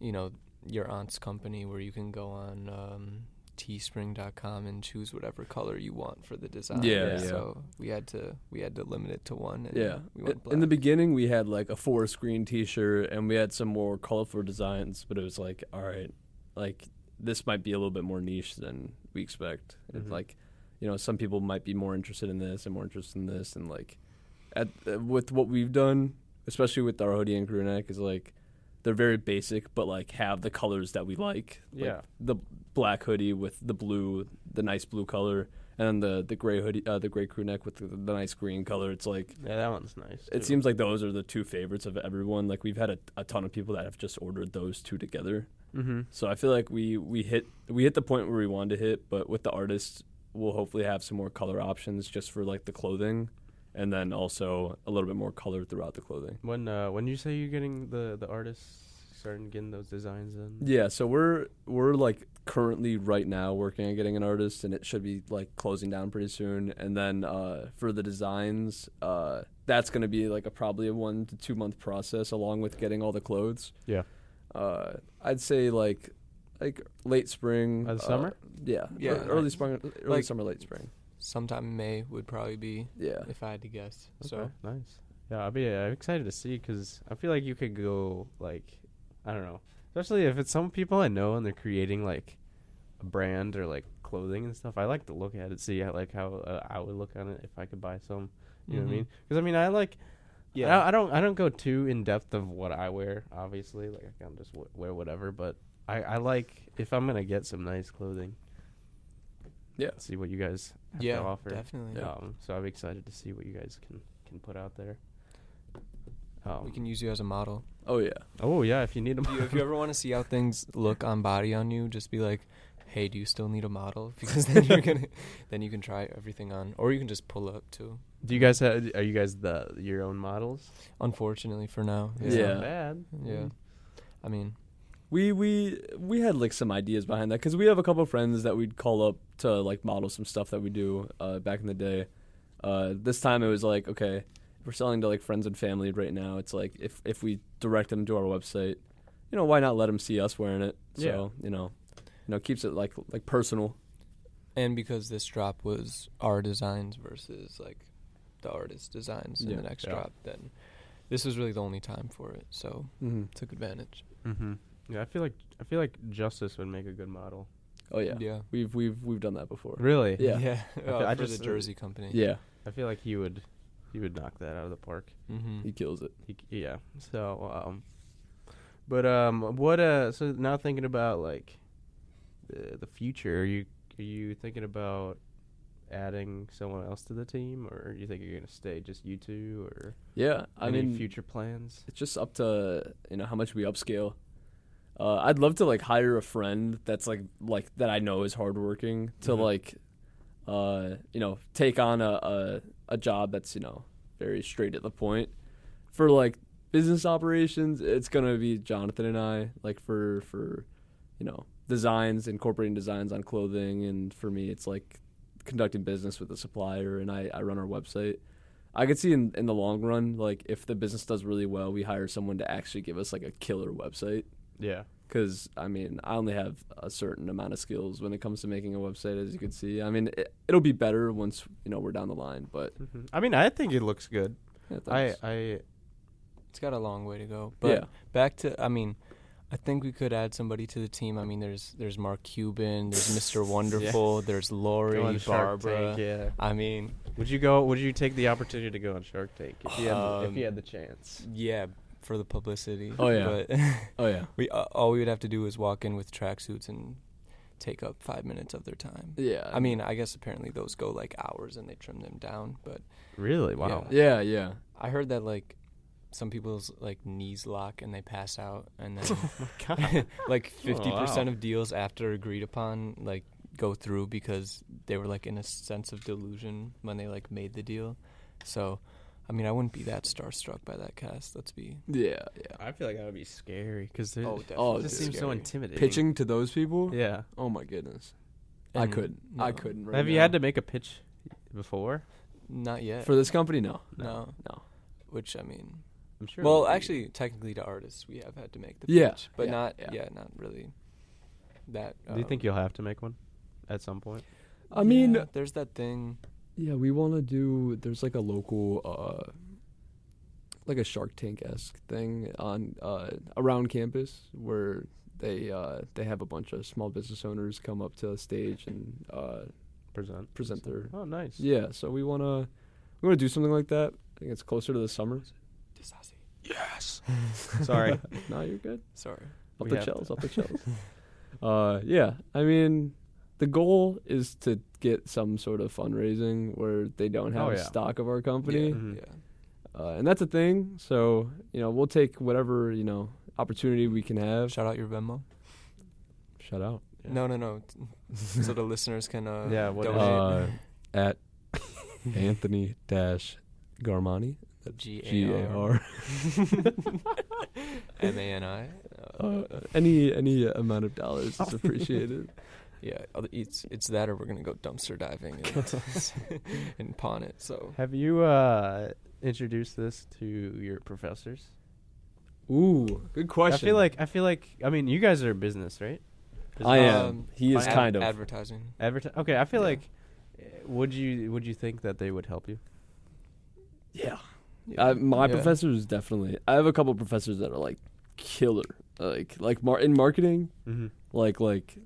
you know your aunt's company where you can go on um, teespring.com and choose whatever color you want for the design. Yeah, yeah. So we had to we had to limit it to one. And Yeah. We In, the beginning, we had like a four screen t shirt and we had some more colorful designs, but it was like, all right, like this might be a little bit more niche than we expect. It's Mhm. like, you know, some people might be more interested in this and more interested in this. And like, at uh, with what we've done, especially with our hoodie and crew neck, is like, they're very basic, but like have the colors that we like. Like, Yeah. the black hoodie with the blue, the nice blue color, and then the the gray hoodie, uh, the gray crew neck with the, the nice green color. It's like Yeah, that one's nice. it seems like those are the two favorites of everyone. Like we've had a, a ton of people that have just ordered those two together. Mm-hmm. So I feel like we we hit we hit the point where we wanted to hit, but with the artists, we'll hopefully have some more color options just for like the clothing, and then also a little bit more color throughout the clothing. When uh, when you say you're getting the the artists starting getting those designs in. Yeah, so we're we're like currently right now working on getting an artist, and it should be like closing down pretty soon. And then uh, for the designs, uh, that's going to be like a probably a one to two month process, along with getting all the clothes. Yeah. Uh, I'd say like like late spring, By the uh, summer? Yeah, Yeah, ear- early nice. spring, early Like- summer, late spring. sometime in May would probably be Yeah, if I had to guess. So Okay, nice. Yeah, I'll be. I'm excited to see because I feel like you could go like, I don't know, especially if it's some people I know and they're creating like a brand or like clothing and stuff. I like to look at it, see how, like how uh, I would look on it if I could buy some. You know what I Mhm. mean? Because I mean, I like. Yeah. I, I don't. I don't go too in depth of what I wear. Obviously, like I can just w- wear whatever. But I, I like if I'm gonna get some nice clothing. Yeah. See what you guys have yeah, to offer. definitely. Um, so I'm excited to see what you guys can can put out there. Um, We can use you as a model. oh yeah, oh yeah, if you need them. If you, if you ever want to see how things look on body on you, just be like, "Hey, do you still need a model?" Because then you're gonna, then you can try everything on, or you can just pull up too. Do you guys have? Are you guys the your own models? Unfortunately, for now, It's Yeah. not bad. yeah. I mean, we we we had like some ideas behind that because we have a couple friends that we'd call up to like model some stuff that we do uh, back in the day. Uh, this time it was like okay, if we're selling to like friends and family right now. It's like if if we direct them to our website, you know, why not let them see us wearing it? So you know, you know, keeps it like like personal. and because this drop was our designs versus like the artist designs in Yeah. the next Yeah. drop, then this was really the only time for it. So Mm-hmm. took advantage. Mm-hmm. Yeah, I feel like I feel like Justice would make a good model. Oh yeah. yeah, we've we've we've done that before. Really? Yeah. yeah. feel- uh, I for just- the Jersey company. Yeah, I feel like he would he would knock that out of the park. Mm-hmm. he kills it. He, yeah. So um, but um, what uh? So now thinking about like the the future, are you are you thinking about adding someone else to the team, or you think you're gonna stay just you two, or Yeah, I any mean, future plans? it's just up to you know how much we upscale. Uh, I'd love to like hire a friend that's like like that I know is hardworking to Mhm. like, uh, you know, take on a, a a job that's you know very straight at the point. For like business operations, it's gonna be Jonathan and I. Like for for, you know, designs, incorporating designs on clothing, and for me, it's like conducting business with the supplier, and I I run our website. I could see in, in the long run, like if the business does really well, we hire someone to actually give us like a killer website. Yeah. Because I mean, I only have a certain amount of skills when it comes to making a website, as you can see. I mean, it, it'll be better once you know we're down the line. But hmm I mean, I think it looks good. yeah, I. I It's got a long way to go. But yeah, back to I mean, I think we could add somebody to the team. I mean, there's there's Mark Cuban, there's Mr. Wonderful, there's Lori, Barbara. Tank, yeah. I mean, Would you go? Would you take the opportunity to go on Shark Tank if you had the, if you had the chance? yeah, for the publicity. Oh, yeah. But oh yeah, we uh, all we would have to do is walk in with tracksuits and take up five minutes of their time. yeah. I mean, I guess apparently those go like hours and they trim them down. But Really? Wow. yeah, yeah. I heard that like some people's like knees lock and they pass out, and then oh God. like Oh, fifty percent wow. of deals after agreed upon like go through because they were like in a sense of delusion when they like made the deal. So, I mean, I wouldn't be that starstruck by that cast. Let's be. Yeah, yeah. I feel like that would be scary because Oh, it Oh, just dude. seems so intimidating. Pitching to those people. Yeah. Oh my goodness. I couldn't. I couldn't. Right Have you had to make a pitch before? Not yet. for this company? No. no. No. Which I mean, I'm sure. well, it'll be- actually, technically, to artists, we have had to make the Yeah, pitch, but yeah, not yeah. yeah. not really. That. do you think um, you'll have to make one at some point? I mean, yeah, there's that thing. Yeah, we want to do. There's like a local, uh, like a Shark Tank esque thing on uh, around campus where they uh, they have a bunch of small business owners come up to the stage and uh, Present. present their. Oh, nice. Yeah, so we wanna we wanna do something like that. I think it's closer to the summer. Yes. Sorry. no, you're good. Sorry. Up We the have shells, to- up the shells. uh, yeah, I mean, the goal is to get some sort of fundraising where they don't have Oh, yeah. stock of our company. Yeah. Mhm. yeah. uh, and that's a thing. So you know, we'll take whatever you know opportunity we can have. Shout out your Venmo. Shout out Yeah. No, no, no. so the listeners can uh, Yeah, what is donate. uh, at Anthony Dash Garmani G G A A R R. M A N I. Uh, Any any amount of dollars is appreciated. Yeah, it's it's that, or we're gonna go dumpster diving and, and pawn it. So Have you uh, introduced this to your professors? Ooh, good question. I feel like I feel like I mean you guys are a business, right? I am. Um, he is ad- kind of. advertising. Adverti- okay, I feel Yeah. like uh, would you would you think that they would help you? yeah. Yeah. Uh, my Yeah. professors definitely. I have a couple professors that are like killer, like like mar- in marketing. Mm-hmm. like like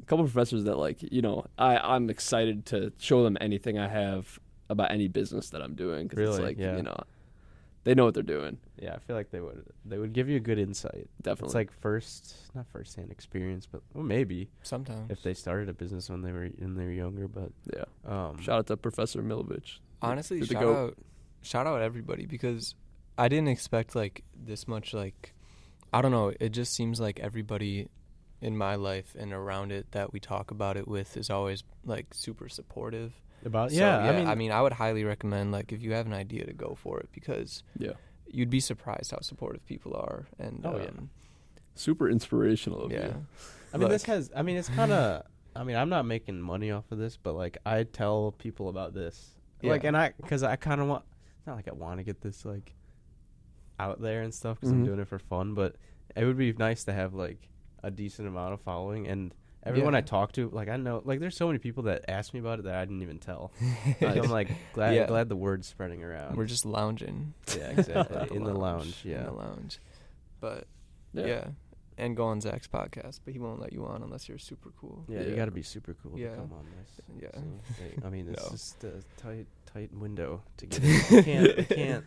a couple professors that like you know I I'm excited to show them anything I have about any business that I'm doing because it's like Yeah. you know they know what they're doing Yeah, I feel like they would they would give you a good insight. definitely It's like first not first hand experience, but well, maybe Sometimes. if they started a business when they were when they were younger. But yeah um, shout out to Professor Milovich Honestly, the shout goat. out, shout out everybody because I didn't expect like this much. Like, I don't know. It just seems like everybody in my life and around it that we talk about it with is always like super supportive. about So, yeah, I mean, I would highly recommend like if you have an idea to go for it because yeah you'd be surprised how supportive people are. And Oh, yeah. um, super inspirational of yeah, you I mean, this has. I mean, it's kind of. I mean, I'm not making money off of this, but like, I tell people about this, like, and I, because I kind of want. It's not like I want to get this like out there and stuff because I'm Mhm. doing it for fun, but it would be nice to have like a decent amount of following and. Everyone I Yeah. talk to, like I know, like there's so many people that ask me about it that I didn't even tell. Nice. So I'm like glad, Yeah. glad the word's spreading around. we're just lounging yeah, exactly the in the lounge. Yeah, in the lounge. But yeah. And go on Zach's podcast, but he won't let you on unless you're super cool. Yeah, you got to be super cool Yeah. to come on this. Yeah. So, I mean, it's No. just a tight, tight window to get in. You can't, you can't,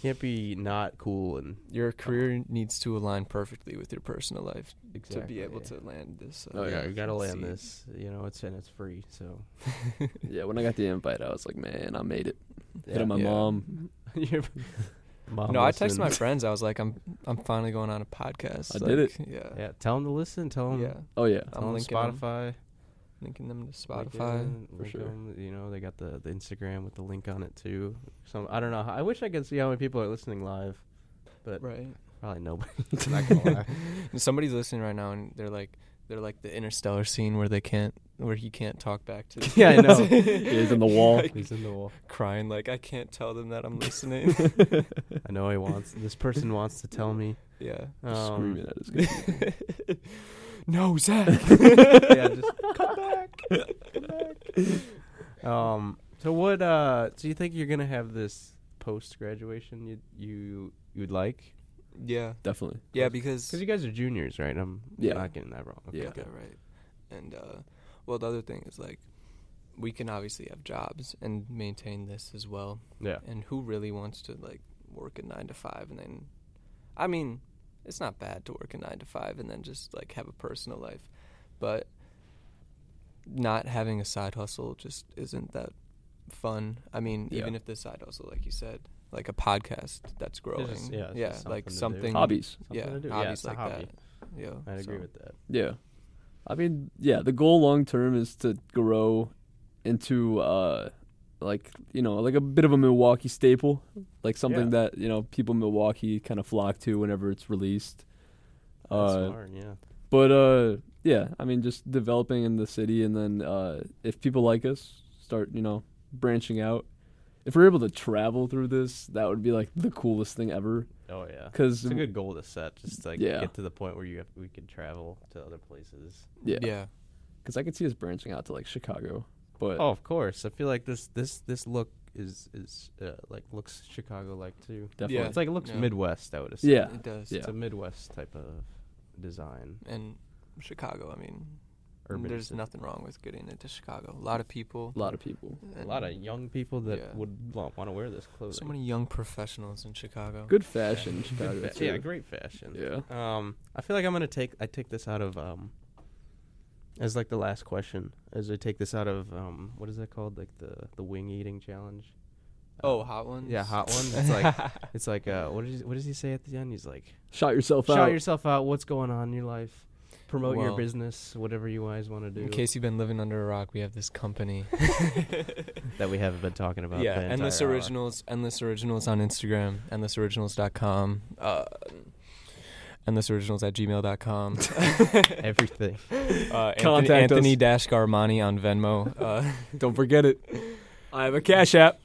can't be not cool and Your career needs to align perfectly with your personal life to be able yeah. to land this. Oh, uh, yeah, you got to land seat. this. You know, it's and it's free. So yeah when I got the invite I was like man I made it hit Yeah. up my Yeah. mom Your mom no, I texted my friends. I was like, I'm I'm finally going on a podcast. I did it. Yeah. Yeah, tell them to listen. Tell them. Yeah. oh yeah Tell I'm 'em linking 'em. Spotify. Linking them to Spotify. in, for sure. sure. 'em, You know, they got the, the Instagram with the link on it too. So I don't know. I wish I could see how many people are listening live. But Right. probably nobody. not gonna lie. And somebody's listening right now, and they're like, they're like the interstellar scene where they can't, where he can't talk back to. Yeah, I know. He's in the wall. Like, He's in the wall. crying like I can't tell them that I'm listening. I know he wants. This person wants to tell me. yeah. Um, screaming at his computer. no, Zach. yeah, just come back. Come back. Um. So what? Uh. So you think you're gonna have this post graduation? You you you'd like? yeah. definitely Yeah, because Because you guys are juniors, right? I'm Yeah. not getting that wrong. Okay, Yeah. Okay, right. And uh, well, the other thing is like, we can obviously have jobs and maintain this as well. Yeah. And who really wants to like work a nine to five and then, I mean, it's not bad to work a nine to five and then just like have a personal life, but not having a side hustle just isn't that fun. I mean, Yeah. even if the side hustle, like you said, like a podcast that's growing, just- yeah, yeah, just like something to hobbies Something yeah, to do. Yeah, hobbies it's like hobby. that. Yeah, I'd agree so- with that. Yeah. I mean, yeah, the goal long term is to grow into uh like, you know, like a bit of a Milwaukee staple, like something Yeah. that, you know, people in Milwaukee kind of flock to whenever it's released. That's Uh smart. Yeah. but uh yeah, I mean, just developing in the city, and then uh, if people like us, start you know branching out. If we're able to travel through this, that would be like the coolest thing ever. Oh yeah. Because It's a good goal to set. Just like Yeah. get to the point where you have, we can travel to other places. yeah, Yeah. because I could see us branching out to like Chicago, but Oh, of course. I feel like this this this look is is uh, like looks Chicago like too. definitely, Yeah. It's like it looks Yeah. Midwest. I would assume. yeah, It does. Yeah. It's a Midwest type of design. And Chicago, I mean, Urban. there's city. nothing wrong with getting into Chicago. A lot of people. a lot of people. a lot of young people that Yeah. would want to wear this clothing. So many young professionals in Chicago. Good fashion, in Good Chicago. fa- too. yeah, great fashion. Yeah. Um, I feel like I'm gonna take I take this out of um, as like the last question. As I take this out of um, what is that called? Like the the wing eating challenge. Oh, Uh, hot ones. yeah, hot ones. It's like it's like uh, what does he, what does he say at the end? He's like, Shot yourself shout out. Shot yourself out. What's going on in your life? Promote your business, whatever you guys want to do. In case you've been living under a rock, we have this company. that we haven't been talking about. yeah, the Endless entire hour. Originals. Endless Originals on Instagram. EndlessOriginals.com. Uh, EndlessOriginals at gmail.com. Everything. uh, Anthony, Contact us. Anthony Dash Garmani on Venmo. Uh, Don't forget it. I have a Cash App.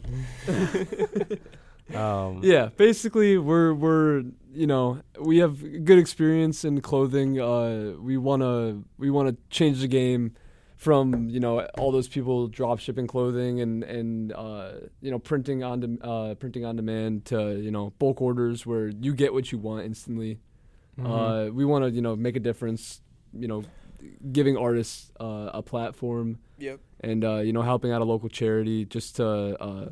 Um, Yeah, basically we're we're you know we have good experience in clothing. Uh, we wanna we wanna change the game from you know all those people drop shipping clothing and and uh, you know printing on dem- uh, printing on demand to you know bulk orders where you get what you want instantly. mhm. Uh, we want to you know make a difference. You know, giving artists uh, a platform yep. and uh, you know helping out a local charity just to uh,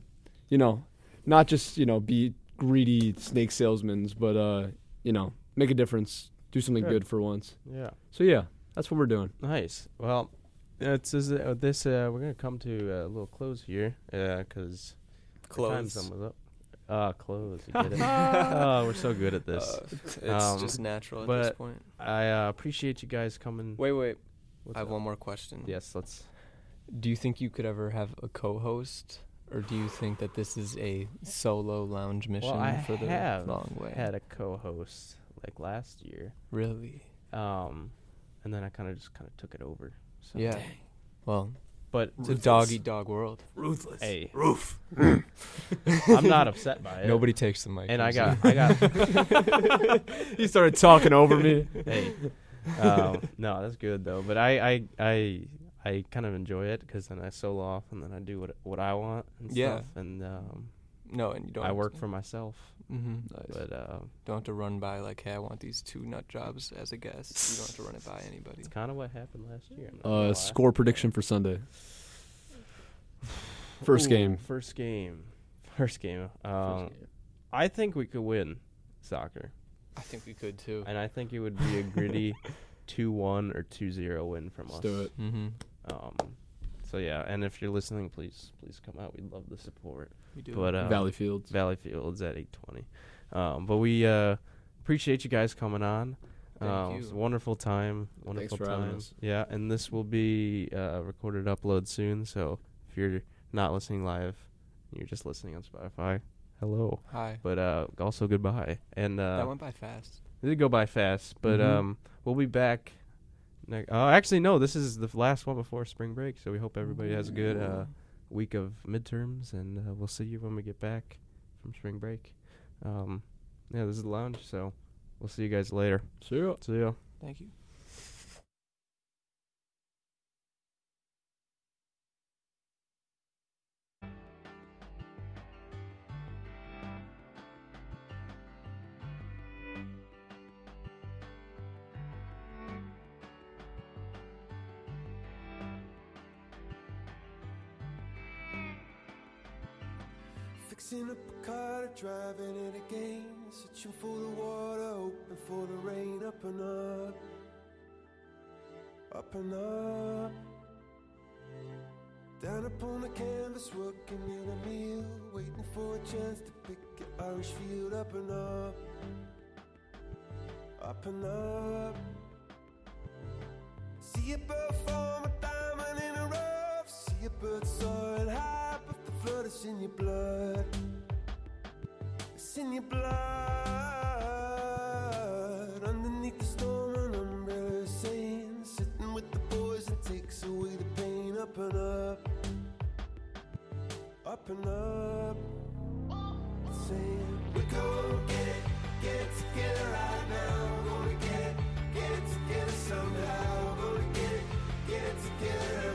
you know not just you know be greedy snake salesmen but uh, you know make a difference do something Good. good for once Yeah. so yeah that's what we're doing Nice. Well, it's is uh, this uh, we're gonna come to a little close here Yeah, because Clothes. Time's almost up. Ah, close. You get it? oh, we're so good at this. Uh, it's Um, just natural at this point. I uh, appreciate you guys coming. Wait, wait. What's I have up? one more question. Yes, let's. Do you think you could ever have a co-host, or do you think that this is a solo lounge mission Well, I for the have long way? I had a co-host like last year, really? um, and then I kind of just kind of took it over. So. Yeah. Well, But it's a dog eat dog world. ruthless hey, roof I'm not upset by it. Nobody takes the mic. And I got, I got. he started talking over me hey, um, no, that's good though. But I, I, I, I kind of enjoy it because then I solo off and then I do what what I want and Yeah. stuff. And um, no, and you don't. I work to, for myself. hmm But uh, Don't have to run by like, hey, I want these two nut jobs as a guest. You don't have to run it by anybody. it's kind of what happened last year. I'm not gonna lie. uh, score prediction for sunday first Ooh, game First game. First game. Um, First game. I think we could win soccer, I think we could too. and I think it would be a gritty two-one or two-zero win from Let's us. do it Mm-hmm. Um, so yeah, and if you're listening, please please come out. We'd love the support. We do. But uh, valley fields Valley Fields at 8:20. Um, but we uh, appreciate you guys coming on. Thank um, you. It's a wonderful time. Thanks Wonderful for time. having us. Yeah, and this will be uh, recorded, upload soon. So if you're not listening live, you're just listening on Spotify. Hello, Hi. but uh, also goodbye. And uh, that went by fast. it did go by fast, but Mhm. um, we'll be back. Ne- uh, actually, no, this is the last one before spring break. So we hope everybody has a good uh, week of midterms, and uh, we'll see you when we get back from spring break. Um, yeah, this is the lounge, so we'll see you guys later. see ya. See ya. Thank you. Up a car, driving it again. Searching for the water, hoping for the rain. Up and up, up and up. Down upon the canvas, working in a meal. Waiting for a chance to pick your Irish field. Up and up, up and up. See a bird form a diamond in a rough. See a bird soaring high, flood is in your blood. It's in your blood. Underneath the storm, an umbrella saying, sitting with the boys, it takes away the pain. Up and up, up and up. Saying we gon' get it, get it together right now. Gonna get it, get it together somehow. Gonna get it, get it together